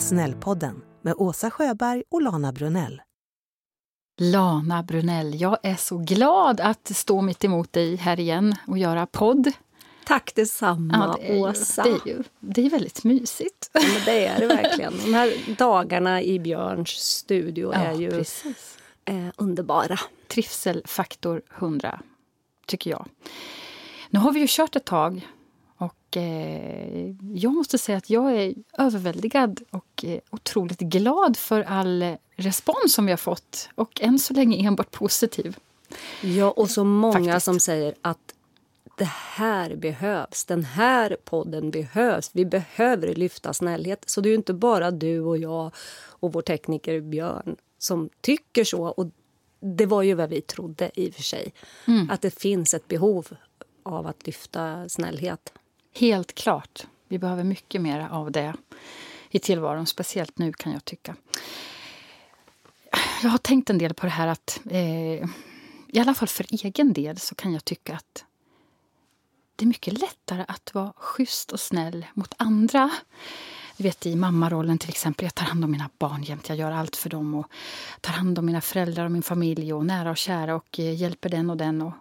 Snällpodden med Åsa Sjöberg och Lana Brunell. Lana Brunell, jag är så glad att stå mitt emot dig här igen och göra podd. Tack detsamma, ja, det Åsa. Ju, det, är ju, det är väldigt mysigt. Ja, men det är det verkligen. De här dagarna i Björns studio ja, är ju eh, underbara. Trivselfaktor 100, tycker jag. Nu har vi ju kört ett tag och eh, jag måste säga att jag är överväldigad och eh, otroligt glad för all respons som vi har fått. Och än så länge enbart positiv. Ja, och så många Faktiskt. som säger att det här behövs. Den här podden behövs. Vi behöver lyfta snällhet. Så det är inte bara du och jag och vår tekniker Björn som tycker så. Och det var ju vad vi trodde i och för sig. Mm. Att det finns ett behov av att lyfta snällhet. Helt klart. Vi behöver mycket mer av det i tillvaron, speciellt nu kan jag tycka. Jag har tänkt en del på det här att eh, i alla fall för egen del så kan jag tycka att det är mycket lättare att vara schysst och snäll mot andra. Du vet i mammarollen till exempel, jag tar hand om mina barn jämt. Jag gör allt för dem och tar hand om mina föräldrar och min familj och nära och kära och eh, hjälper den och den. Och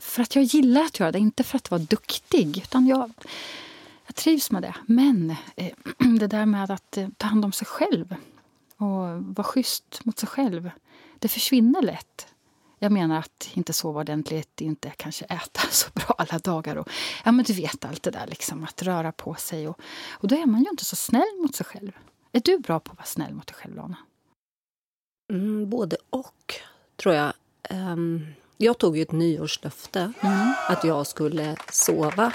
för att jag gillar att göra det, inte för att vara duktig. Utan jag, jag trivs med det. Men eh, det där med att eh, ta hand om sig själv och vara schysst mot sig själv, det försvinner lätt. Jag menar att inte sova ordentligt, inte kanske äta så bra alla dagar. Och, ja, men du vet allt det där, liksom, att röra på sig. Och, och då är man ju inte så snäll mot sig själv. Är du bra på att vara snäll mot dig själv, Lana? Mm, både och, tror jag. Um, jag tog ju ett nyårslöfte mm. att jag skulle sova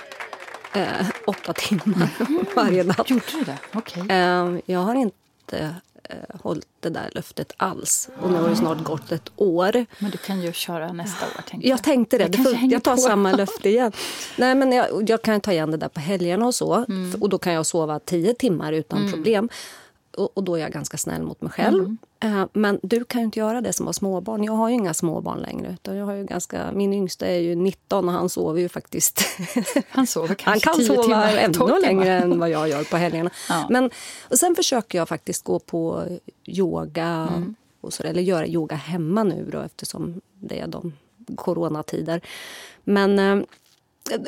eh, åtta timmar mm. varje natt. Gjorde du det? Okay. Eh, jag har inte eh, hållit det där löftet alls. Och nu har det snart gått ett år. Men du kan ju köra nästa år. Tänkte jag. jag tänkte det. Jag, jag tar på. samma löfte igen. Nej, men jag, jag, kan ta igen det där på helgerna och så. Mm. Och då kan jag sova tio timmar utan mm. problem och, och, då är jag ganska snäll mot mig själv. Mm. Uh, men du kan ju inte göra det som har småbarn. Jag har ju inga småbarn längre. Utan jag har ju ganska, min yngsta är ju 19 och han sover ju faktiskt... Han sover kanske Han kan sova timmar, ännu längre än vad jag gör på helgerna. Ja. Men, och sen försöker jag faktiskt gå på yoga, mm. och så, eller göra yoga hemma nu då, eftersom det är de coronatider. Men uh,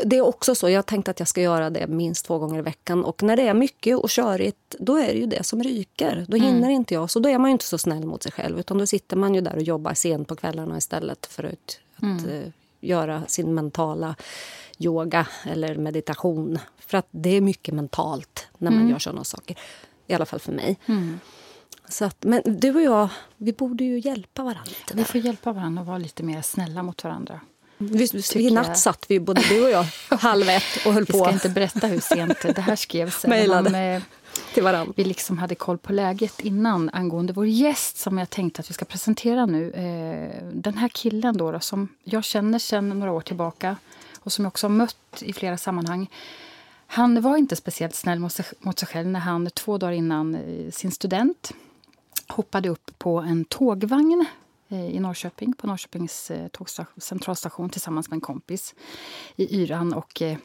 det är också så. Jag har tänkt att jag ska göra det minst två gånger i veckan. Och när det är mycket och körigt, då är det ju det som ryker. Då mm. hinner inte jag. Så då är man inte så snäll mot sig själv. Utan då sitter man ju där och jobbar sent på kvällarna istället för att, mm. att uh, göra sin mentala yoga eller meditation. För att det är mycket mentalt när man mm. gör såna saker. I alla fall för mig. Mm. Så att, men du och jag, vi borde ju hjälpa varandra. Vi får hjälpa varandra och vara lite mer snälla mot varandra. I natt satt vi, både du och jag, halv ett och höll på. Vi ska inte berätta hur sent det här skrevs. Mejlade till varandra. Vi liksom hade koll på läget innan angående vår gäst som jag tänkte att vi ska presentera nu. Eh, den här killen då, då som jag känner sedan några år tillbaka och som jag också har mött i flera sammanhang. Han var inte speciellt snäll mot sig, själv när han två dagar innan eh, sin student hoppade upp på en tågvagn Eh, Eh, i Norrköping på Norrköpings eh, centralstation tillsammans med en kompis i yran. Och, eh,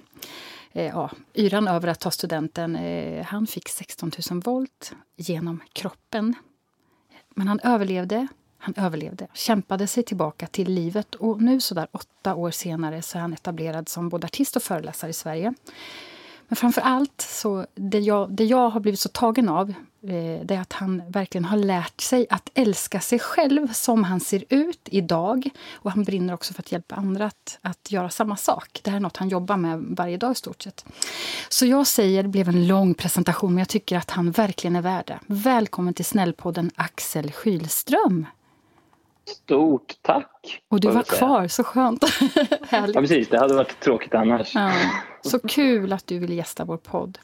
eh ja, yran över att ta studenten. Han fick 16 000 volt genom kroppen. Men han överlevde. Han överlevde, kämpade sig tillbaka till livet och nu sådär åtta år senare så är han etablerad som både artist och föreläsare i Sverige. Men framför allt, så det, jag, det jag har blivit så tagen av eh, det är att han verkligen har lärt sig att älska sig själv som han ser ut idag. Och han brinner också för att hjälpa andra att, att göra samma sak. Det här är något han jobbar med varje dag i stort sett. Så jag säger, det blev en lång presentation, men jag tycker att han verkligen är värd det. Välkommen till Snällpodden Axel Skylström. Stort tack! Och du var kvar, så skönt. ja, precis. Det hade varit tråkigt annars. Ja. Så kul att du ville gästa vår podd.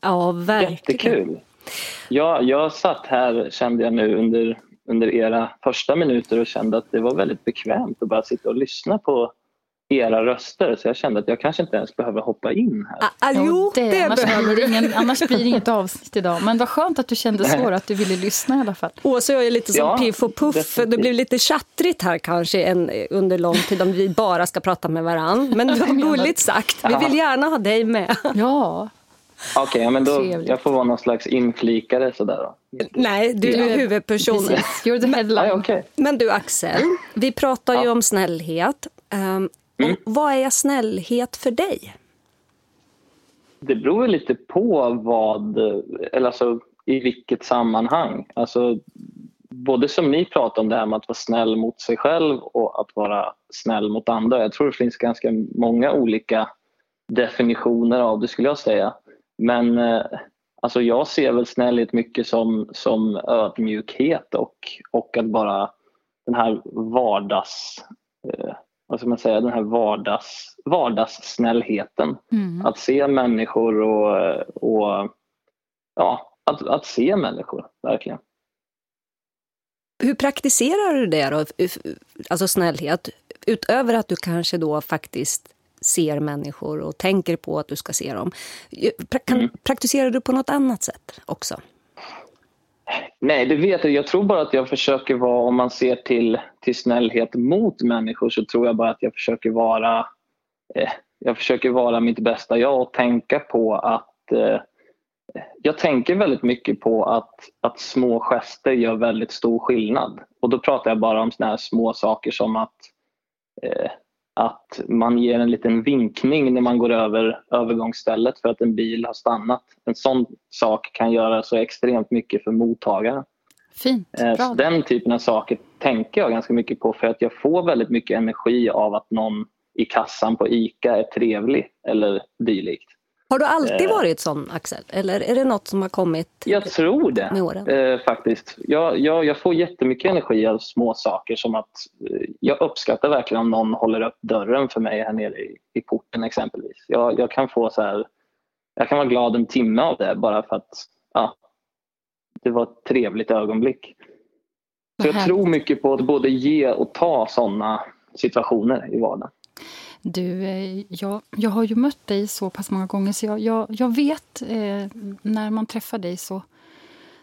Ja, verkligen. Jättekul. Ja, jag satt här, kände jag nu, under, under era första minuter och kände att det var väldigt bekvämt att bara sitta och lyssna på era röster så jag kände att jag kanske inte ens behöver hoppa in här. Ah, ah, jo, det, det annars, behöver blir ingen, annars blir det inget avsnitt idag. Men vad skönt att du kände så, att du ville lyssna i alla fall. Åsa och jag är lite som ja, Piff och Puff. Definitivt. Det blir lite tjattrigt här kanske en, under lång tid om vi bara ska prata med varann. Men du har gulligt sagt, vi vill gärna ha dig med. Ja, Okej, okay, men då jag får vara någon slags inflikare sådär då. Nej, du är huvudpersonen. You're the headline. Ah, okay. Men du Axel, vi pratar ju ja. om snällhet. Um, mm. Vad är snällhet för dig? Det beror lite på vad, eller alltså i vilket sammanhang. Alltså, både som ni pratar om det här med att vara snäll mot sig själv och att vara snäll mot andra. Jag tror det finns ganska många olika definitioner av det skulle jag säga. Men eh, alltså jag ser väl snällhet mycket som, som ödmjukhet och, och att bara den här vardags... Vad ska man säga, den här vardags, vardagssnällheten. Mm. Att se människor och, och ja, att, att se människor, verkligen. Hur praktiserar du det då, alltså snällhet? Utöver att du kanske då faktiskt ser människor och tänker på att du ska se dem. Kan, mm. Praktiserar du på något annat sätt också? Nej, det vet jag. Jag tror bara att jag försöker vara, om man ser till, till snällhet mot människor så tror jag bara att jag försöker vara eh, jag försöker vara mitt bästa jag och tänka på att eh, jag tänker väldigt mycket på att, att små gester gör väldigt stor skillnad. Och då pratar jag bara om såna här små saker som att, eh, att man ger en liten vinkning när man går över övergångsstället för att en bil har stannat. En sån sak kan göra så extremt mycket för mottagaren. Fint, eh, Den typen av saker tänker jag ganska mycket på för att jag får väldigt mycket energi av att någon i kassan på ICA är trevlig eller dylikt. Har du alltid eh. varit sån, Axel? Eller är det något som har kommit Jag tror det, med åren? Eh, faktiskt. Jag, jag, jag får jättemycket energi av små saker som att eh, jag uppskattar verkligen om någon håller upp dörren för mig här nere i, i porten exempelvis. Jag, jag kan få så här, jag kan vara glad en timme av det bara för att ja, det var ett trevligt ögonblick. Så jag tror mycket på att både ge och ta sådana situationer i vardagen. Du, eh, jag, jag har ju mött dig så pass många gånger så jag, jag, jag vet eh, när man träffar dig så,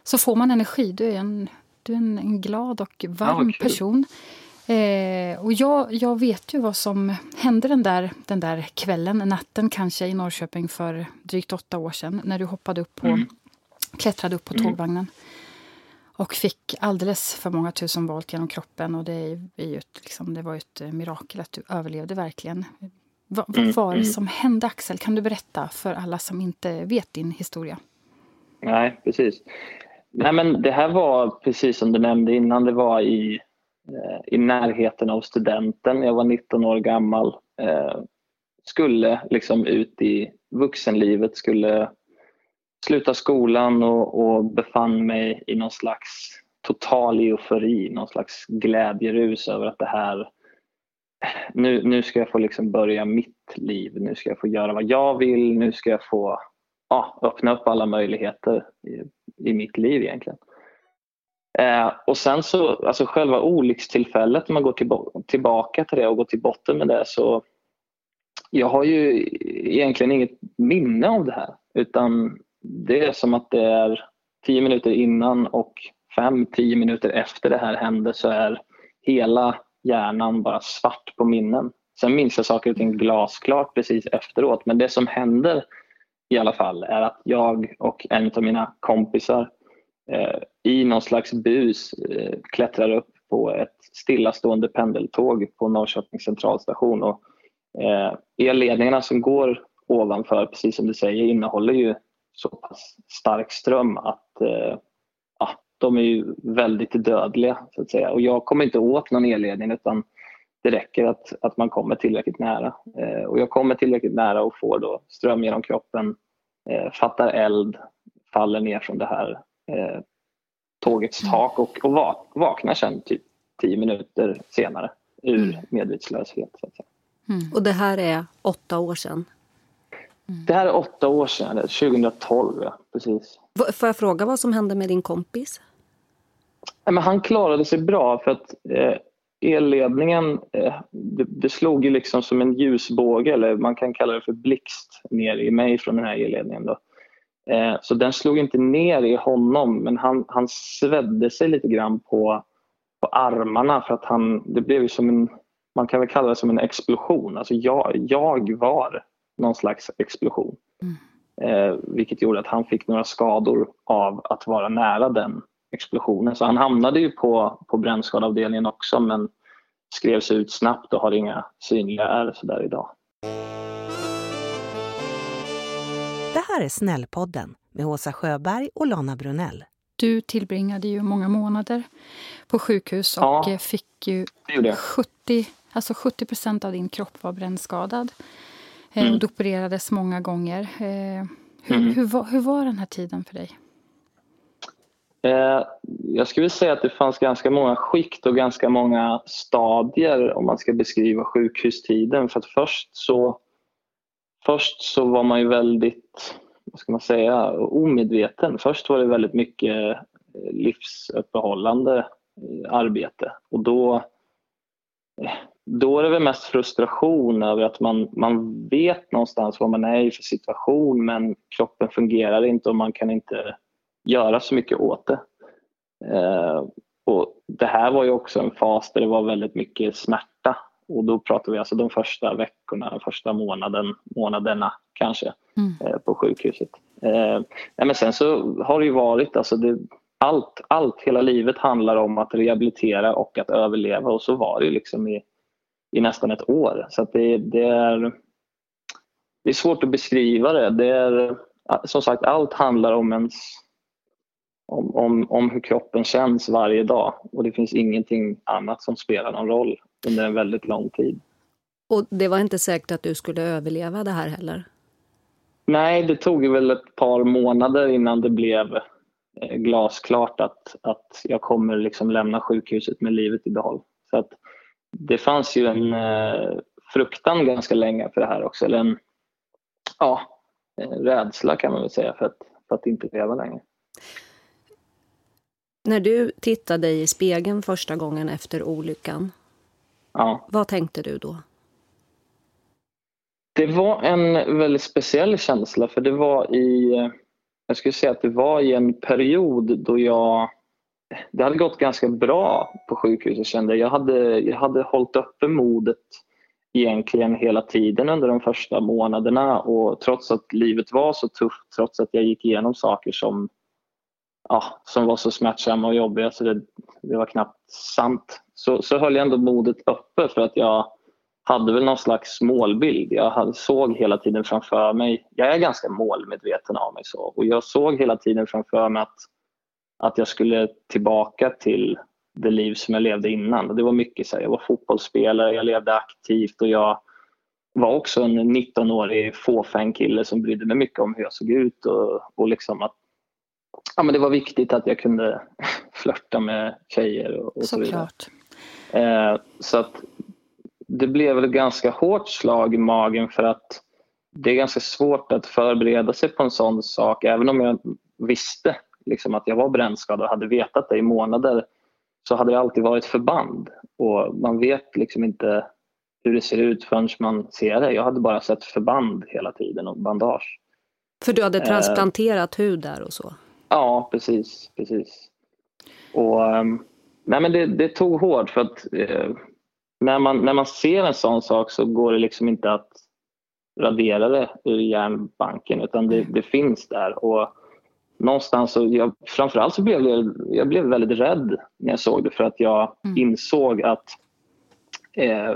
så får man energi. Du är en, du är en, en glad och varm ja, person. Eh, och jag, jag vet ju vad som hände den där, den där kvällen, natten kanske, i Norrköping för drygt åtta år sedan när du hoppade upp på, mm. klättrade upp på mm. tågvagnen. Och fick alldeles för många tusen volt genom kroppen. Och det, är ju ett, liksom, det var ett mirakel att du överlevde verkligen. Va, vad mm, var det mm. som hände Axel? Kan du berätta för alla som inte vet din historia? Nej, precis. Nej, men det här var precis som du nämnde innan, det var i, eh, i närheten av studenten. Jag var 19 år gammal. Eh, skulle liksom ut i vuxenlivet, skulle slutade skolan och, och befann mig i någon slags total eufori, någon slags glädjerus över att det här nu, nu ska jag få liksom börja mitt liv, nu ska jag få göra vad jag vill, nu ska jag få ja, öppna upp alla möjligheter i, i mitt liv egentligen. Eh, och sen så, alltså själva olyckstillfället, om man går till, tillbaka till det och går till botten med det så jag har ju egentligen inget minne av det här utan det är som att det är tio minuter innan och fem, tio minuter efter det här hände så är hela hjärnan bara svart på minnen. Sen minns jag saker och ting glasklart precis efteråt men det som händer i alla fall är att jag och en av mina kompisar eh, i någon slags bus eh, klättrar upp på ett stillastående pendeltåg på Norrköpings centralstation. Och, eh, elledningarna som går ovanför, precis som du säger, innehåller ju så pass stark ström att eh, ja, de är ju väldigt dödliga så att säga. Och jag kommer inte åt någon elledning utan det räcker att, att man kommer tillräckligt nära. Eh, och jag kommer tillräckligt nära och får då ström genom kroppen, eh, fattar eld, faller ner från det här eh, tågets mm. tak och, och vak vaknar sen typ tio minuter senare ur mm. medvetslöshet. Så att säga. Mm. Och det här är åtta år sedan? Det här är åtta år sedan, 2012. Ja, precis. Får jag fråga vad som hände med din kompis? men han klarade sig bra för att eh, elledningen eh, det, det, slog ju liksom som en ljusbåge eller man kan kalla det för blixt ner i mig från den här elledningen. Då. Eh, så den slog inte ner i honom men han, han svedde sig lite grann på, på armarna för att han, det blev som en, man kan väl kalla det som en explosion. Alltså jag, jag var någon slags explosion. Mm. Eh, vilket gjorde att han fick några skador av att vara nära den explosionen. Så han hamnade ju på, på brännskadeavdelningen också men skrevs ut snabbt och har inga synliga ärr sådär idag. Det här är Snällpodden med Åsa Sjöberg och Lana Brunell. Du tillbringade ju många månader på sjukhus och ja, fick ju 70, alltså 70 procent av din kropp var brännskadad. Eh, mm. Och du opererades många gånger. Eh, hur, mm. hur, var, hur var den här tiden för dig? Eh, jag skulle säga att det fanns ganska många skikt och ganska många stadier om man ska beskriva sjukhustiden. För att först så, först så var man ju väldigt, vad ska man säga, omedveten. Först var det väldigt mycket livsuppehållande arbete och då, då är det väl mest frustration över att man, man vet någonstans vad man är i för situation men kroppen fungerar inte och man kan inte göra så mycket åt det. Eh, och det här var ju också en fas där det var väldigt mycket smärta och då pratar vi alltså de första veckorna, första månaden, månaderna kanske mm. eh, på sjukhuset. Eh, men sen så har det ju varit, alltså det, allt, allt, hela livet handlar om att rehabilitera och att överleva och så var det ju liksom i, i nästan ett år. Så det, det, är, det är svårt att beskriva det. det är, som sagt, allt handlar om ens om, om, om hur kroppen känns varje dag och det finns ingenting annat som spelar någon roll under en väldigt lång tid. Och det var inte säkert att du skulle överleva det här heller? Nej, det tog väl ett par månader innan det blev eh, glasklart att, att jag kommer liksom lämna sjukhuset med livet i behåll. Så att det fanns ju en eh, fruktan ganska länge för det här också, eller en ja, rädsla kan man väl säga för att, för att inte leva längre. När du tittade i spegeln första gången efter olyckan, ja. vad tänkte du då? Det var en väldigt speciell känsla för det var i, jag skulle säga att det var i en period då jag, det hade gått ganska bra på sjukhuset kände jag. Hade, jag hade hållit uppe modet egentligen hela tiden under de första månaderna och trots att livet var så tufft, trots att jag gick igenom saker som ja, som var så smärtsamma och jobbiga så det, det var knappt sant. Så, så höll jag ändå modet uppe för att jag hade väl någon slags målbild. Jag hade, såg hela tiden framför mig, jag är ganska målmedveten av mig så och jag såg hela tiden framför mig att, att jag skulle tillbaka till det liv som jag levde innan. Det var mycket så här, jag var fotbollsspelare, jag levde aktivt och jag var också en 19-årig fåfäng kille som brydde mig mycket om hur jag såg ut och, och liksom att ja, men det var viktigt att jag kunde flörta med tjejer och, och så vidare. Eh, så att det blev ett ganska hårt slag i magen för att det är ganska svårt att förbereda sig på en sån sak även om jag visste liksom, att jag var brännskadad och hade vetat det i månader så hade det alltid varit förband och man vet liksom inte hur det ser ut förrän man ser det. Jag hade bara sett förband hela tiden och bandage. För du hade transplanterat eh, hud där och så? Ja, precis. precis. Och, um, nej men det, det, tog hårt för att uh, när, man, när man ser en sån sak så går det liksom inte att radera det ur järnbanken utan det, det finns där. Och någonstans så, jag, framförallt så blev jag, jag blev väldigt rädd när jag såg det för att jag mm. insåg att eh,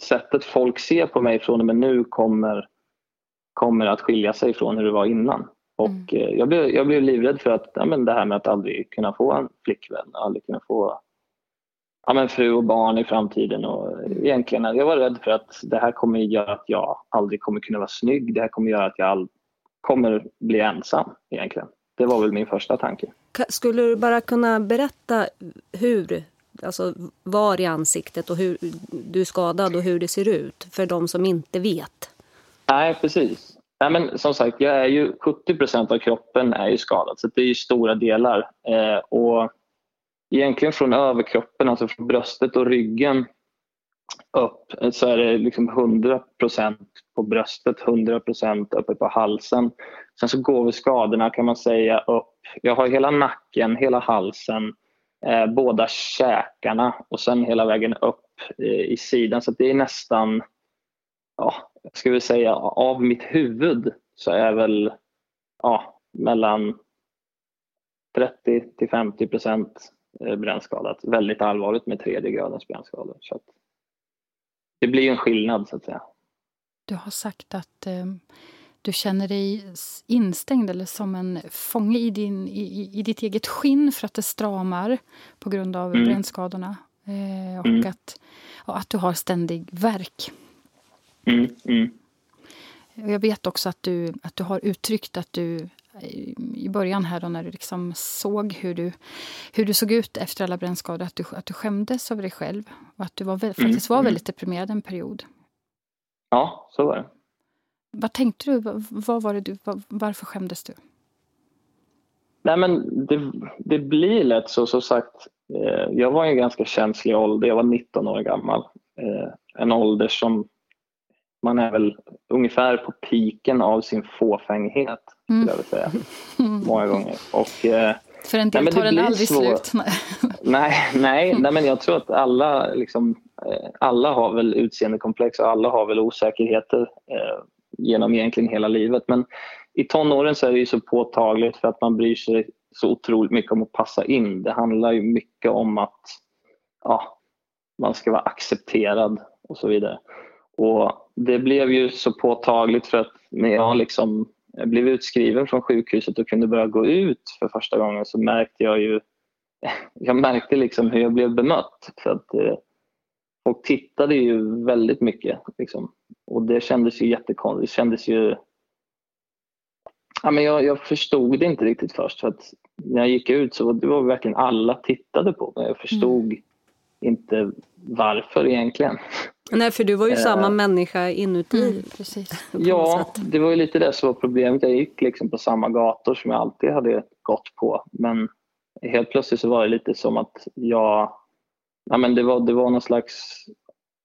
sättet folk ser på mig från och med nu kommer, kommer att skilja sig från hur det var innan. Och mm. Eh, jag, blev, jag blev livrädd för att ja, men det här med att aldrig kunna få en flickvän, aldrig kunna få ja, men fru och barn i framtiden. Och egentligen, jag var rädd för att det här kommer göra att jag aldrig kommer kunna vara snygg. Det här kommer göra att jag all, kommer bli ensam egentligen. Det var väl min första tanke. Skulle du bara kunna berätta hur, alltså var i ansiktet och hur du är skadad och hur det ser ut för de som inte vet? Nej, precis. Nej, men som sagt, jag är ju, 70% av kroppen är ju skadad så det är stora delar. Eh, och egentligen från överkroppen, alltså från bröstet och ryggen upp så är det liksom 100% på bröstet, 100 uppe på halsen. Sen så går vi skadorna kan man säga upp. Jag har hela nacken, hela halsen, eh, båda käkarna och sen hela vägen upp eh, i sidan. Så det är nästan ja, ska vi säga, av mitt huvud så är väl ja, mellan 30 till 50 procent eh, brännskadat. Väldigt allvarligt med tredje gradens brännskador. Så det blir en skillnad så att säga. Du har sagt att eh, du känner dig instängd eller som en fånge i, din, i, i ditt eget skinn för att det stramar på grund av mm. brännskadorna. Eh, och mm. att, och att du har ständig verk. Mm. Mm. Jag vet också att du, att du har uttryckt att du i början här då när du liksom såg hur du, hur du såg ut efter alla brännskador, att du, att du skämdes över dig själv och att du var, mm, faktiskt var mm. väldigt deprimerad en period. Ja, så var det. Vad tänkte du? Vad var det du varför skämdes du? Nej, men det, det blir lätt så. Som sagt, eh, jag var i en ganska känslig ålder. Jag var 19 år gammal. Eh, en ålder som man är väl ungefär på piken av sin fåfänghet, skulle mm. jag vilja säga. Många gånger. Och, eh, För en del tar den aldrig svår... slut. nej, nej, nej, men jag tror att alla, liksom, eh, alla har väl utseendekomplex och alla har väl osäkerheter eh, genom egentligen hela livet. Men i tonåren så är det ju så påtagligt för att man bryr sig så otroligt mycket om att passa in. Det handlar ju mycket om att ja, man ska vara accepterad och så vidare. Och det blev ju så påtagligt för att när jag liksom blev utskriven från sjukhuset och kunde börja gå ut för första gången så märkte jag ju jag märkte liksom hur jag blev bemött. För att, eh, folk tittade ju väldigt mycket. Liksom. Och det kändes ju jättekonstigt. Det kändes ju... Ja, men jag, jag förstod det inte riktigt först. För att när jag gick ut så det var verkligen alla tittade på mig. Jag förstod mm. inte varför egentligen. Nej, för du var ju uh, samma människa inuti. Mm, precis. Ja, det var ju lite det som var problemet. Jag gick liksom på samma gator som jag alltid hade gått på. Men helt plötsligt så var det lite som att jag... Ja, men det, var, det var någon slags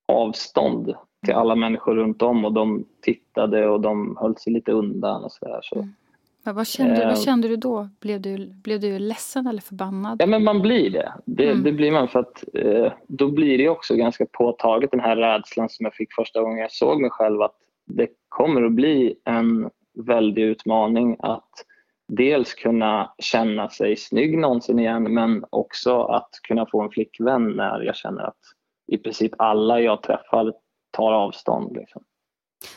avstånd till alla människor runt om och de tittade och de höll sig lite undan och sådär. Så. Mm. vad, kände, eh, vad kände du då? Blev du, blev du ledsen eller förbannad? Ja, men man blir det. Det, mm. det blir man för att eh, då blir det också ganska påtagligt den här rädslan som jag fick första gången jag såg mig själv att det kommer att bli en väldig utmaning att dels kunna känna sig snygg någonsin igen men också att kunna få en flickvän när jag känner att i princip alla jag träffar tar avstånd. Liksom.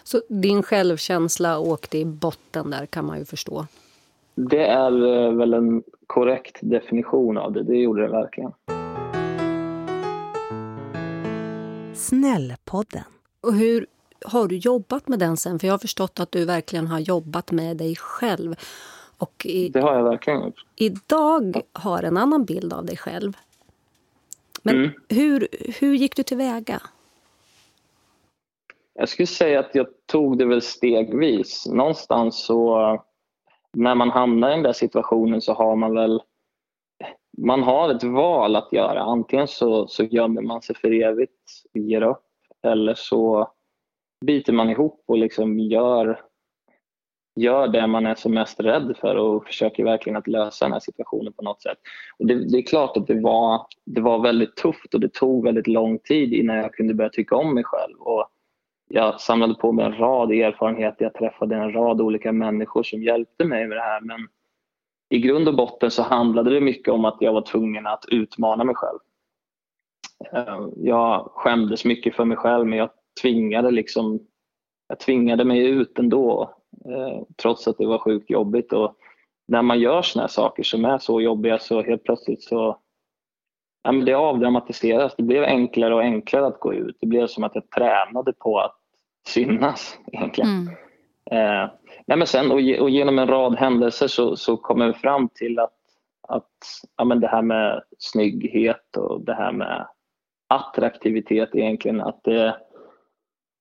Så din självkänsla åkte i botten där kan man ju förstå? Det är eh, väl en korrekt definition av det, det gjorde det verkligen. Snällpodden. Och hur har du jobbat med den sen? För jag har förstått att du verkligen har jobbat med dig själv. Och i, det har jag verkligen gjort. Idag har en annan bild av dig själv. Men mm. hur, hur gick du tillväga? Jag skulle säga att jag tog det väl stegvis. Någonstans så när man hamnar i den där situationen så har man väl man har ett val att göra. Antingen så, så gömmer man sig för evigt och ger upp eller så biter man ihop och liksom gör, gör det man är som mest rädd för och försöker verkligen att lösa den här situationen på något sätt. Och det, det, är klart att det var, det var väldigt tufft och det tog väldigt lång tid innan jag kunde börja tycka om mig själv. Och jag samlade på mig en rad erfarenheter, jag träffade en rad olika människor som hjälpte mig med det här. Men i grund och botten så handlade det mycket om att jag var tvungen att utmana mig själv. Eh, jag skämdes mycket för mig själv men jag tvingade, liksom, jag tvingade mig ut ändå eh, trots att det var sjukt jobbigt. Och när man gör såna här saker som är så jobbiga så helt plötsligt så ja, men det avdramatiseras. Det blev enklare och enklare att gå ut. Det blev som att jag tränade på att synas egentligen. Mm. Eh, nej men sen, och, och, genom en rad händelser så, så kommer vi fram till att, att ja men det här med snygghet och det här med attraktivitet egentligen, att det,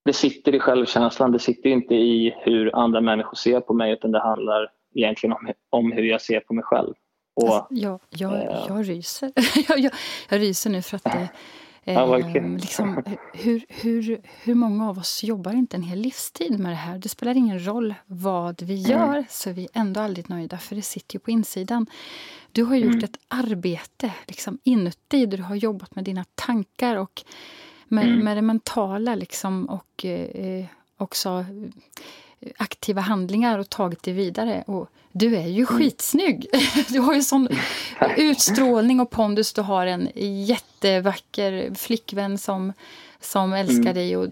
det sitter i självkänslan, det sitter inte i hur andra människor ser på mig utan det handlar egentligen om, om hur jag ser på mig själv. Och, alltså, jag, jag, eh, jag ryser. jag, jag, jag ryser nu för att det, Ja, eh, liksom, hur, hur, hur många av oss jobbar inte en hel livstid med det här? Det spelar ingen roll vad vi gör, mm. så är vi ändå aldrig nöjda, för det sitter ju på insidan. Du har gjort mm. ett arbete liksom, inuti, du har jobbat med dina tankar och med, mm. med det mentala liksom, och eh, också aktiva handlingar och tagit det vidare. Och du är ju mm. skitsnygg! Du har ju sån utstrålning och pondus. Du har en jättevacker flickvän som, som älskar mm. dig. Och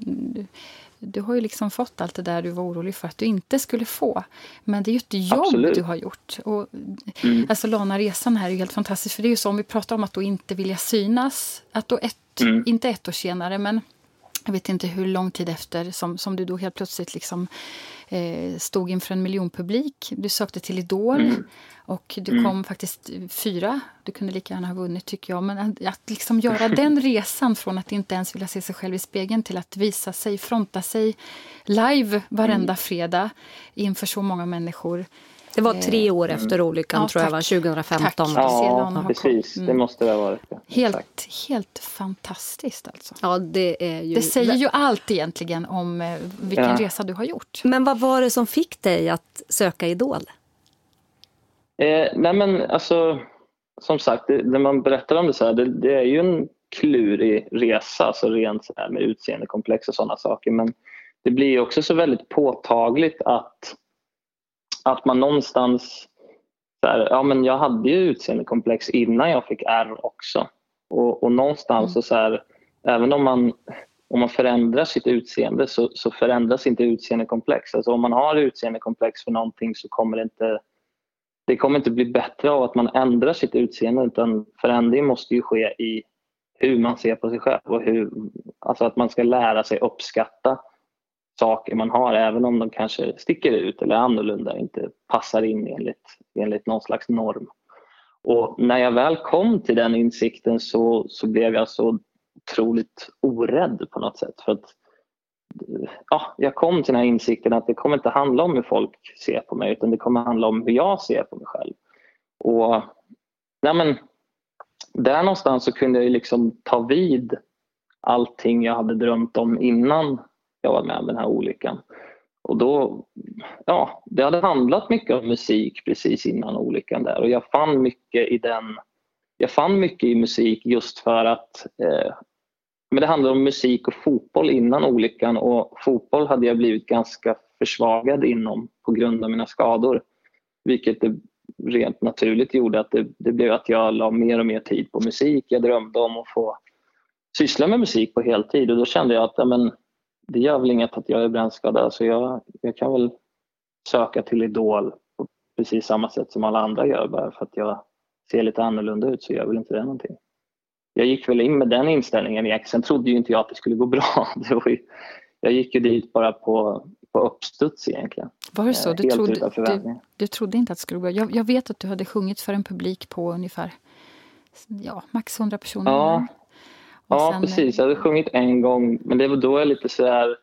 du har ju liksom fått allt det där du var orolig för att du inte skulle få. Men det är ju ett jobb Absolut. du har gjort. Och, mm. Alltså Lana resan här är ju helt fantastisk. För det är ju så om vi pratar om att då inte vilja synas. Att då ett, mm. inte ett år senare men jag vet inte hur lång tid efter som, som du då helt plötsligt liksom, eh, stod inför en miljonpublik. Du sökte till Idol mm. och du mm. kom faktiskt fyra. Du kunde lika gärna ha vunnit tycker jag. Men att, att liksom göra den resan från att inte ens vilja se sig själv i spegeln till att visa sig, fronta sig live varenda mm. fredag inför så många människor. Det var tre eh, år efter olyckan ja, tror jag, var 2015. Tack. Ja, precis. Det mm. måste det ha varit. Helt, helt fantastiskt alltså. Ja, det, är ju... det säger ju allt egentligen om eh, vilken ja. resa du har gjort. Men vad var det som fick dig att söka Idol? Eh, nej men alltså, som sagt, det, när man berättar om det så här, det, det är ju en klurig resa, alltså rent så här med utseendekomplex och sådana saker. Men det blir också så väldigt påtagligt att att man någonstans... Här, ja, men jag hade ju utseendekomplex innan jag fick R också. Och, och någonstans mm. så, här, även om man, om man förändrar sitt utseende så, så förändras inte utseendekomplex. Alltså om man har utseendekomplex för någonting så kommer det inte det kommer inte bli bättre av att man ändrar sitt utseende utan förändring måste ju ske i hur man ser på sig själv och hur, alltså att man ska lära sig uppskatta saker man har även om de kanske sticker ut eller är annorlunda inte passar in enligt, enligt någon slags norm. Och när jag väl kom till den insikten så, så blev jag så otroligt orädd på något sätt. För att, ja, jag kom till den här insikten att det kommer inte handla om hur folk ser på mig utan det kommer handla om hur jag ser på mig själv. Och nej men, Där någonstans så kunde jag liksom ta vid allting jag hade drömt om innan jag var med om den här olyckan. Och då, ja, det hade handlat mycket om musik precis innan olyckan där och jag fann mycket i den jag fann mycket i musik just för att eh, men det handlade om musik och fotboll innan olyckan och fotboll hade jag blivit ganska försvagad inom på grund av mina skador. Vilket det rent naturligt gjorde att det, det blev att jag la mer och mer tid på musik. Jag drömde om att få syssla med musik på heltid och då kände jag att ja, men, det gör väl inget att jag är brännskadad så jag, jag kan väl söka till Idol på precis samma sätt som alla andra gör bara för att jag ser lite annorlunda ut så gör väl inte det någonting. Jag gick väl in med den inställningen. Sen trodde ju inte jag att det skulle gå bra. Det var ju, jag gick ju dit bara på, på uppstuds egentligen. Var det så? Du trodde, du, du, trodde inte att det skulle gå bra? Jag, jag, vet att du hade sjungit för en publik på ungefär ja, max 100 personer. Ja, ja, sen... precis. Jag hade sjungit en gång, men det var då jag lite så här,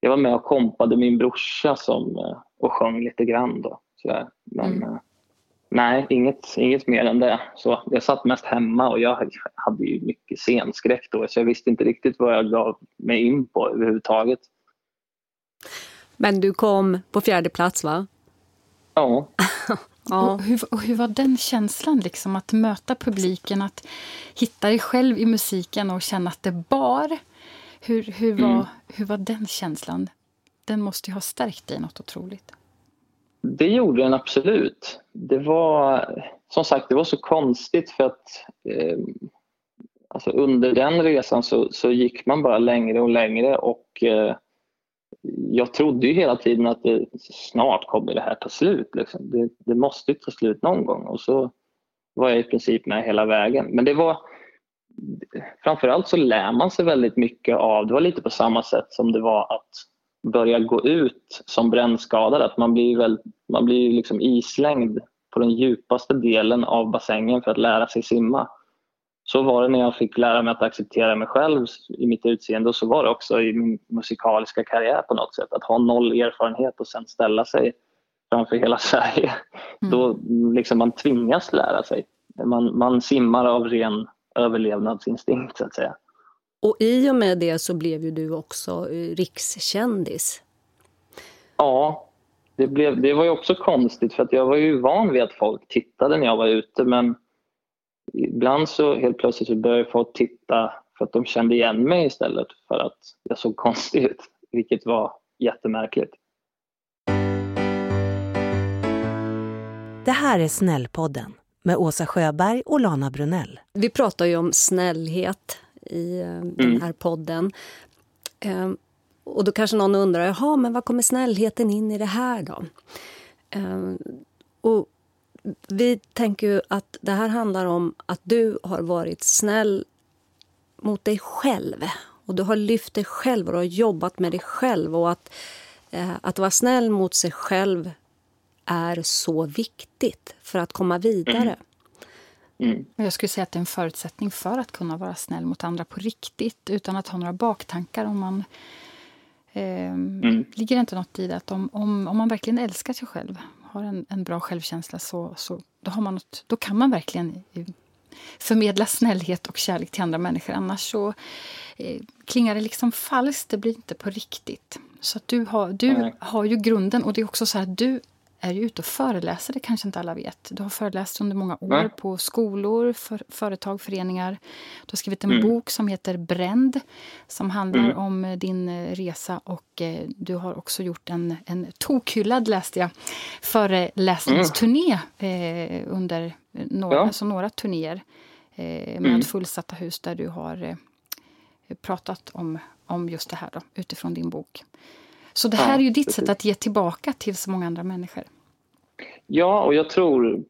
Jag var med och kompade min brorsa som, eh, och sjöng lite grann då. Så men mm. Eh, nej, inget, inget mer än det. Så jag satt mest hemma och jag hade ju mycket scenskräck då så jag visste inte riktigt vad jag gav mig in på överhuvudtaget. Men du kom på fjärde plats va? Ja. Ja. Och hur, och hur var den känslan, liksom, att möta publiken, att hitta dig själv i musiken och känna att det bar? Hur, hur, var, mm. hur var den känslan? Den måste ju ha stärkt dig något otroligt. Det gjorde den absolut. Det var som sagt det var så konstigt för att eh, alltså under den resan så, så gick man bara längre och längre och eh, jag trodde ju hela tiden att det, snart kommer det här ta slut. Liksom. Det, det, måste ta slut någon gång och så var jag i princip med hela vägen. Men det var framförallt så lär man sig väldigt mycket av, det var lite på samma sätt som det var att börja gå ut som brännskadad. Att man blir, väl, man blir liksom islängd på den djupaste delen av bassängen för att lära sig simma. Så var det när jag fick lära mig att acceptera mig själv i mitt utseende och så var det också i min musikaliska karriär på något sätt. Att ha noll erfarenhet och sen ställa sig framför hela Sverige. Mm. Då liksom man tvingas lära sig. Man, man simmar av ren överlevnadsinstinkt så att säga. Och i och med det så blev ju du också eh, rikskändis. Ja, det, blev, det var ju också konstigt för att jag var ju van vid att folk tittade när jag var ute men ibland så helt plötsligt så började folk titta för att de kände igen mig istället för att jag såg konstig ut, vilket var jättemärkligt. Det här är Snällpodden med Åsa Sjöberg och Lana Brunell. Vi pratar ju om snällhet i eh, den mm. här mm. podden. Ehm, och då kanske någon undrar, jaha, men vad kommer snällheten in i det här då? Ehm, och vi tänker ju att det här handlar om att du har varit snäll mot dig själv. Och du har lyft dig själv och du har jobbat med dig själv. Och att, eh, att vara snäll mot sig själv är så viktigt för att komma vidare. Mm. Mm. Jag skulle säga att det är en förutsättning för att kunna vara snäll mot andra på riktigt utan att ha några baktankar. Om man, eh, mm. Ligger det inte något i det att om, om, om man verkligen älskar sig själv, har en, en bra självkänsla, så, så då, har man något, då kan man verkligen förmedla snällhet och kärlek till andra människor. Annars så eh, klingar det liksom falskt, det blir inte på riktigt. Så du, har, du har ju grunden och det är också så att du är ju ute och föreläser, det kanske inte alla vet. Du har föreläst under många år Nej. på skolor, för, företag, föreningar. Du har skrivit en mm. bok som heter Bränd som handlar mm. om din eh, resa och eh, du har också gjort en, en tokhyllad, läste jag, föreläsningsturné eh, under några, ja. alltså några turnéer eh, med mm. fullsatta hus där du har eh, pratat om, om just det här då, utifrån din bok. Så det här ja, är ju ditt precis. sätt att ge tillbaka till så många andra människor. Ja, och jag tror,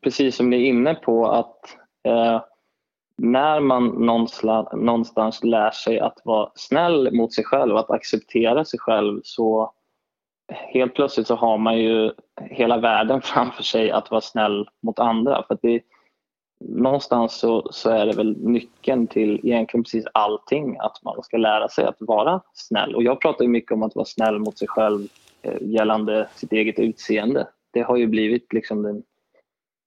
precis som ni är inne på, att eh, när man någonstans, lär sig att vara snäll mot sig själv, att acceptera sig själv, så helt plötsligt så har man ju hela världen framför sig att vara snäll mot andra. För det, någonstans så, så, är det väl nyckeln till egentligen precis allting, att man ska lära sig att vara snäll. Och jag pratar mycket om att vara snäll mot sig själv eh, gällande sitt eget utseende. Det har ju blivit liksom den,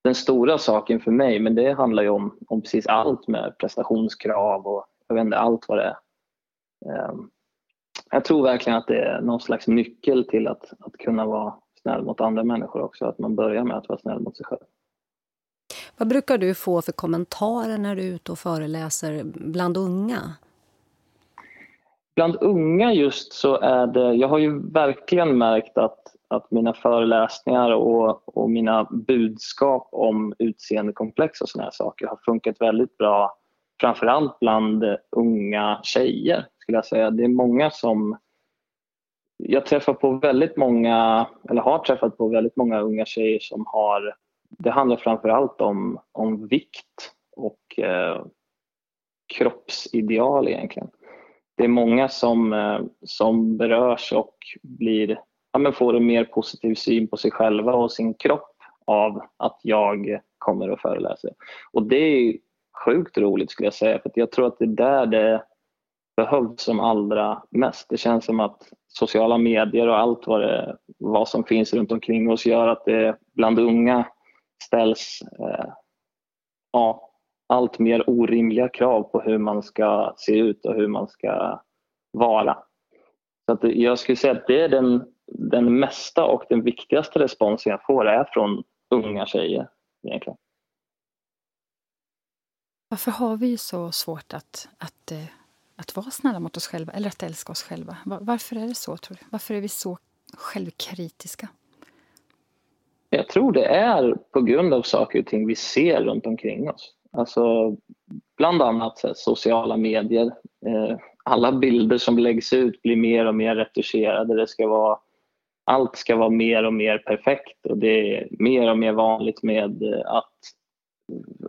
den stora saken för mig, men det handlar ju om, om precis allt med prestationskrav och jag vet inte, allt vad det är. Ehm, jag tror verkligen att det är någon slags nyckel till att, att kunna vara snäll mot andra människor också, att man börjar med att vara snäll mot sig själv. Vad brukar du få för kommentarer när du är ute och föreläser bland unga? Bland unga just så är det, jag har ju verkligen märkt att, att mina föreläsningar och, och mina budskap om utseendekomplex och såna här saker har funkat väldigt bra framförallt bland unga tjejer skulle jag säga. Det är många som jag träffar på väldigt många, eller har träffat på väldigt många unga tjejer som har det handlar framförallt om, om vikt och eh, kroppsideal egentligen. Det är många som, eh, som berörs och blir, ja, men får en mer positiv syn på sig själva och sin kropp av att jag kommer och föreläser. Och det är sjukt roligt skulle jag säga för jag tror att det är där det behövs som allra mest. Det känns som att sociala medier och allt vad, det, vad som finns runt omkring oss gör att det bland unga ställs eh, ja, allt mer orimliga krav på hur man ska se ut och hur man ska vara. Så att jag skulle säga att det är den, den mesta och den viktigaste responsen jag får är från unga tjejer egentligen. Varför har vi så svårt att, att, eh, att vara snälla mot oss själva eller att älska oss själva? Varför är det så, tror du? Varför är vi så självkritiska? Jag tror det är på grund av saker och ting vi ser runt omkring oss. Alltså, bland annat här, sociala medier. Eh, alla bilder som läggs ut blir mer och mer retuscherade. Det ska vara, allt ska vara mer och mer perfekt och det är mer och mer vanligt med eh, att,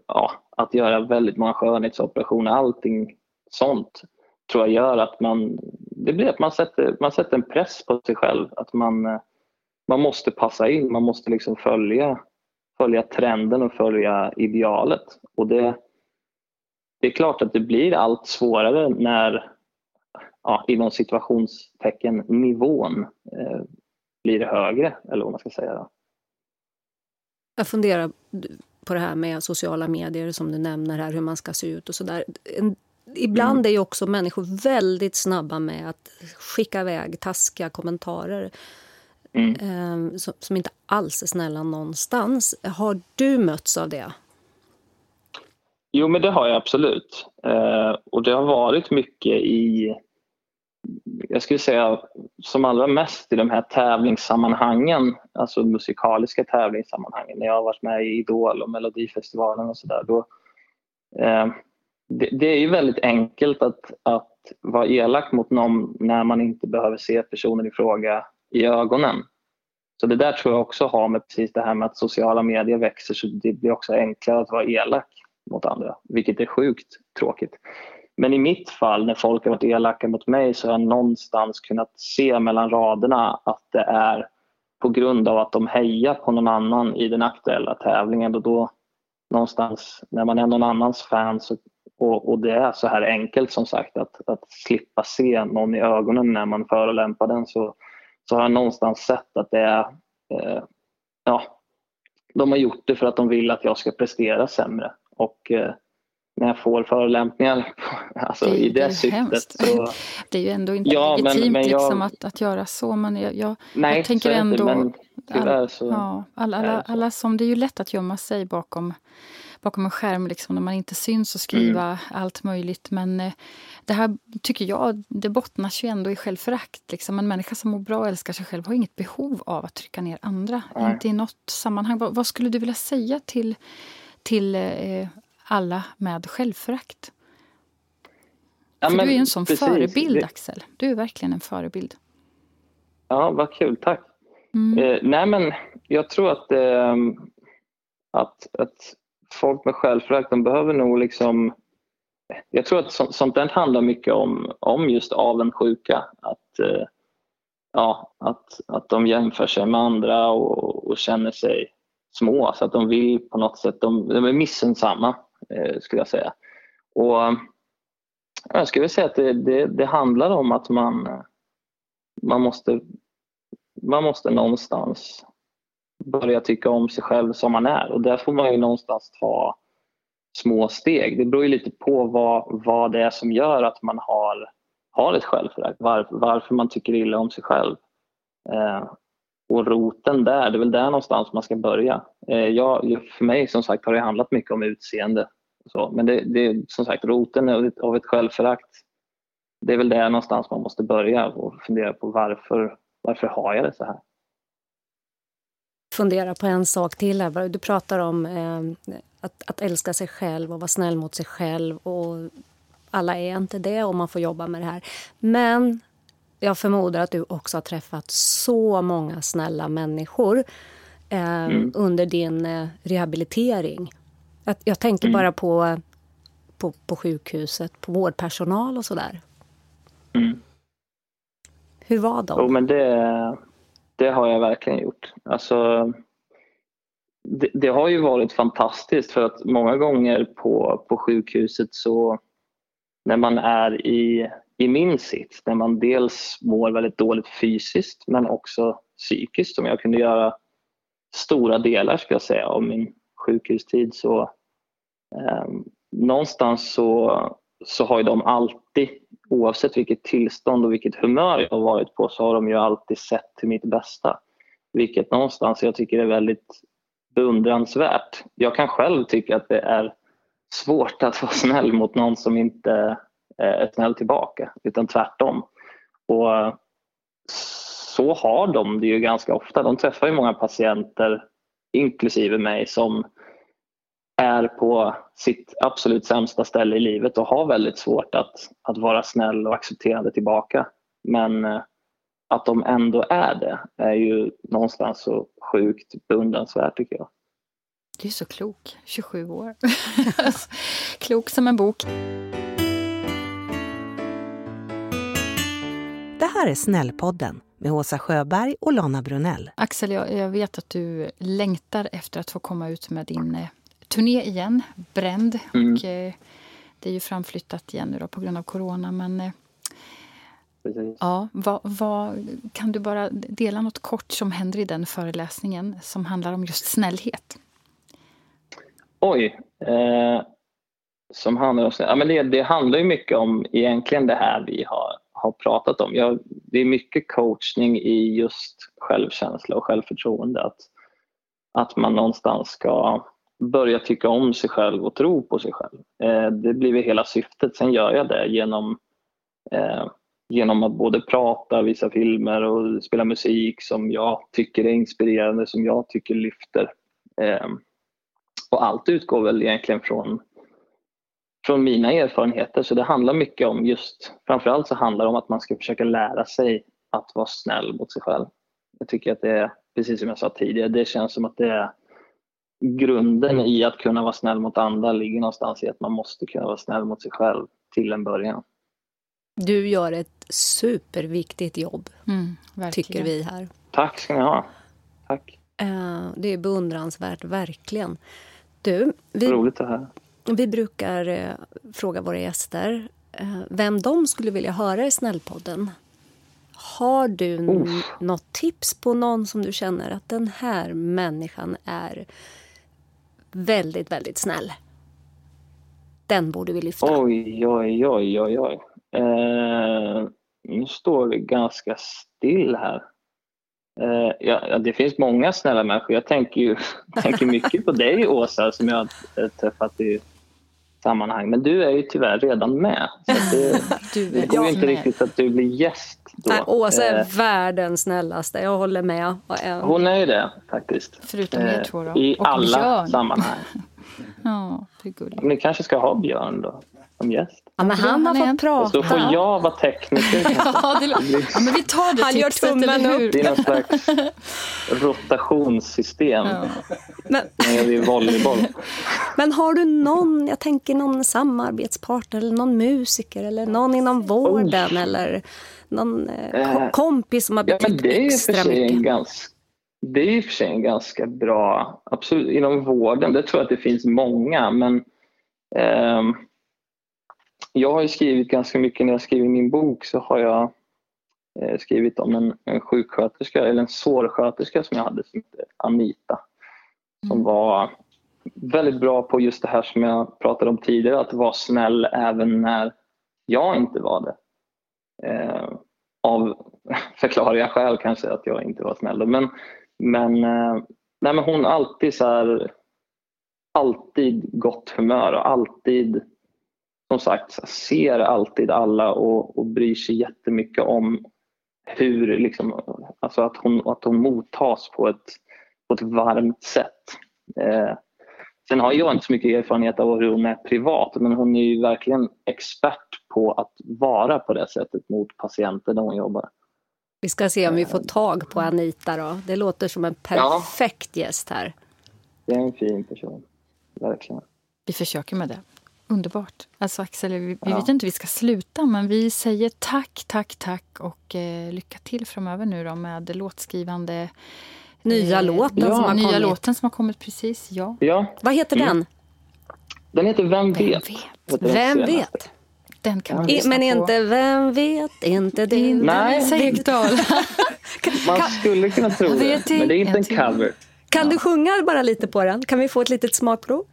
ja, att göra väldigt många skönhetsoperationer. Allting sånt tror jag gör att man, det blir att man sätter, man sätter en press på sig själv. Att man eh, man måste passa in, man måste liksom följa, följa trenden och följa idealet. Och det, det är klart att det blir allt svårare när, ja, inom situationstecken, nivån eh, blir högre, eller vad man ska säga. Jag funderar på det här med sociala medier som du nämner här, hur man ska se ut och sådär. Ibland mm. är ju också människor väldigt snabba med att skicka iväg taskiga kommentarer mm. som, som, inte alls är snälla någonstans. Har du mötts av det? Jo, men det har jag absolut. Eh, och det har varit mycket i jag skulle säga som allra mest i de här tävlingssammanhangen, alltså musikaliska tävlingssammanhangen, när jag har varit med i Idol och Melodifestivalen och sådär. Eh, det, det, är ju väldigt enkelt att, att vara elak mot någon när man inte behöver se personen i fråga i ögonen. Så det där tror jag också har med precis det här med att sociala medier växer så det blir också enklare att vara elak mot andra, vilket är sjukt tråkigt. Men i mitt fall när folk har varit elaka mot mig så har jag någonstans kunnat se mellan raderna att det är på grund av att de hejar på någon annan i den aktuella tävlingen och då någonstans när man är någon annans fan så, och, och, det är så här enkelt som sagt att, att slippa se någon i ögonen när man förolämpar den så, så har jag någonstans sett att det är eh, ja, de har gjort det för att de vill att jag ska prestera sämre och eh, när jag får förolämpningar alltså det, i det, det syftet. Så... Det är ju ändå inte ja, legitimt men, men jag... liksom att, att göra så. Men jag, jag, Nej, jag tänker ändå... Men tyvärr så... Ja, alla, alla, alla som, det är ju lätt att gömma sig bakom bakom en skärm liksom, när man inte syns och skriva mm. allt möjligt. Men eh, det här tycker jag, det bottnar ju ändå i självförakt. Liksom. En människa som mår bra och älskar sig själv har inget behov av att trycka ner andra. Nej. Inte i något sammanhang. Vad, vad, skulle du vilja säga till, till eh, alla med självförakt? Ja, För du är en sån precis. förebild, Axel. Du är verkligen en förebild. Ja, vad kul. Tack. Mm. Eh, nej, men jag tror att, eh, att, att folk med självförakt, de behöver nog liksom... Jag tror att sånt, sånt där handlar mycket om, om just avundsjuka. Att, eh, ja, att, att de jämför sig med andra och, och känner sig små. Så att de vill på något sätt, de, de är missunnsamma eh, skulle jag säga. Och jag skulle säga att det, det, det, handlar om att man, man, måste, man måste någonstans börja tycka om sig själv som man är och där får man ju någonstans ta små steg. Det beror ju lite på vad, vad det är som gör att man har, har ett självförakt, var, varför man tycker illa om sig själv. Eh, och roten där, det är väl där någonstans man ska börja. Eh, jag, för mig som sagt har det handlat mycket om utseende. Så, men det, det som sagt roten av ett självförakt, det är väl där någonstans man måste börja och fundera på varför, varför har jag det så här? Fundera på en sak till här. Du pratar om eh, att, att älska sig själv och vara snäll mot sig själv. Och alla är inte det och man får jobba med det här. Men jag förmodar att du också har träffat så många snälla människor eh, mm. under din eh, rehabilitering. Jag, jag tänker mm. bara på, på, på sjukhuset, på vårdpersonal och sådär. Mm. Hur var de? Jo, men det, det har jag verkligen gjort. Alltså, det, det, har ju varit fantastiskt för att många gånger på, på sjukhuset så när man är i i min sits när man dels mår väldigt dåligt fysiskt men också psykiskt som jag kunde göra stora delar ska jag säga av min sjukhustid så eh, någonstans så, så har ju de alltid oavsett vilket tillstånd och vilket humör jag har varit på så har de ju alltid sett till mitt bästa. Vilket någonstans jag tycker är väldigt beundransvärt. Jag kan själv tycka att det är svårt att vara snäll mot någon som inte eh, är snäll tillbaka, utan tvärtom. Och så har de det ju ganska ofta. De träffar ju många patienter, inklusive mig, som är på sitt absolut sämsta ställe i livet och har väldigt svårt att, att vara snäll och accepterande tillbaka. Men eh, att de ändå är det är ju någonstans så sjukt beundransvärt tycker jag. Du är så klok, 27 år. klok som en bok. Det här är Snällpodden med Åsa Sjöberg och Lana Brunell. Axel, jag, jag, vet att du längtar efter att få komma ut med din eh, turné igen, Bränd. Mm. Och, eh, det är ju framflyttat igen nu då, på grund av corona. Men, eh, Ja, vad, vad, kan du bara dela något kort som händer i den föreläsningen som handlar om just snällhet? Oj. Eh, som handlar om ja, men det, det handlar ju mycket om egentligen det här vi har har pratat om. Jag, det är mycket coachning i just självkänsla och självförtroende. Att, att man någonstans ska börja tycka om sig själv och tro på sig själv. Eh, det blir hela syftet. Sen gör jag det genom, eh, genom att både prata, visa filmer och spela musik som jag tycker är inspirerande, som jag tycker lyfter. Eh, och allt utgår väl egentligen från, från mina erfarenheter så det handlar mycket om just, framförallt så handlar det om att man ska försöka lära sig att vara snäll mot sig själv. Jag tycker att det är, precis som jag sa tidigare, det känns som att det är grunden i att kunna vara snäll mot andra ligger någonstans i att man måste kunna vara snäll mot sig själv till en början. Du gör ett superviktigt jobb, mm, tycker vi här. Tack ska ni ha. Tack. Uh, det är beundransvärt, verkligen. Du, vi, Roligt att höra. Vi brukar uh, fråga våra gäster uh, vem de skulle vilja höra i Snällpodden. Har du något tips på någon som du känner att den här människan är väldigt, väldigt snäll? Den borde vi lyfta. Oj, oj, oj, oj, oj. Eh, nu står det ganska still här. Eh, ja, det finns många snälla människor. Jag tänker, ju, tänker mycket på dig, Åsa, som jag har träffat i sammanhang. Men du är ju tyvärr redan med. Så det, du det går inte med. riktigt att du blir gäst då. Nej, Åsa är eh, världens snällaste, jag håller med. Hon är ju det faktiskt. Förutom er två då. I Och alla Björn. sammanhang. ja, det är gulligt. Ni kanske ska ha Björn då, som gäst? Ja, men han har fått prata. Och så får jag vara tekniker. ja, det, ja, men vi tar det han gör tummen upp. Det är någon slags rotationssystem ja. men, när vi volleyboll. Men har du någon, jag tänker någon samarbetspartner eller någon musiker eller någon inom vården oh. eller någon eh, kompis som har betytt ja, extra mycket? Ganska, det är i och för sig en ganska bra, absolut inom vården, det tror jag att det finns många men eh, jag har skrivit ganska mycket, när jag skriver min bok så har jag eh, skrivit om en, en sjuksköterska, eller en sårsköterska som jag hade som hette Anita. Som mm. var väldigt bra på just det här som jag pratade om tidigare, att vara snäll även när jag inte var det. Eh, av förklarliga skäl kanske att jag inte var snäll. Men, men, eh, nej, men hon alltid så här, alltid gott humör och alltid som sagt ser alltid alla och, och bryr sig jättemycket om hur, liksom, alltså att hon, att hon mottas på ett, på ett varmt sätt. Eh, sen har jag inte så mycket erfarenhet av hur hon är privat men hon är ju verkligen expert på att vara på det sättet mot patienter när hon jobbar. Vi ska se om vi får tag på Anita då. Det låter som en perfekt ja. gäst här. Det är en fin person, verkligen. Vi försöker med det. Underbart. Alltså Axel, vi, vi ja. vet inte hur vi ska sluta men vi säger tack, tack, tack och eh, lycka till framöver nu då med låtskrivande Nya eh, låten ja, som har nya kommit. låten som har kommit precis, ja. ja. Vad heter mm. den? Den heter Vem vet? Vem vet? Vem vet? Den kan I, men inte Vem vet? Inte det. Nej. Sektal. Man skulle kunna tro det, men det är inte en cover. Kan du sjunga bara lite på den? Kan vi få ett litet smakprov?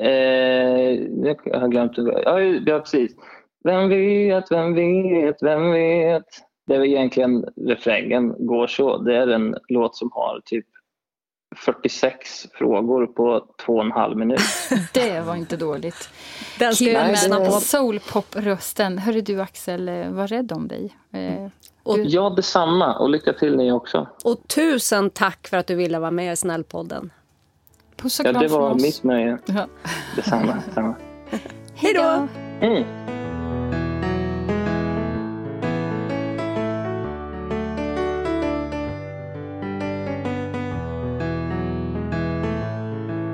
Eh, jag har glömt. Ja, ja, precis. Vem vet, vem vet, vem vet. Det är väl egentligen refrängen går så. Det är en låt som har typ 46 frågor på två och en halv minut. det var inte dåligt. Den ska jag lyssna på. Soulpop-rösten. Hörru du Axel, eh, var rädd om dig. Eh, och, ja, detsamma. Och lycka till ni också. Och tusen tack för att du ville vara med i Snällpodden. Puss och kram Ja, det var mitt nöje. Ja. Detsamma. detsamma. Hej då! Mm.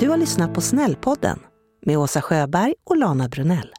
Du har lyssnat på Snällpodden med Åsa Sjöberg och Lana Brunell.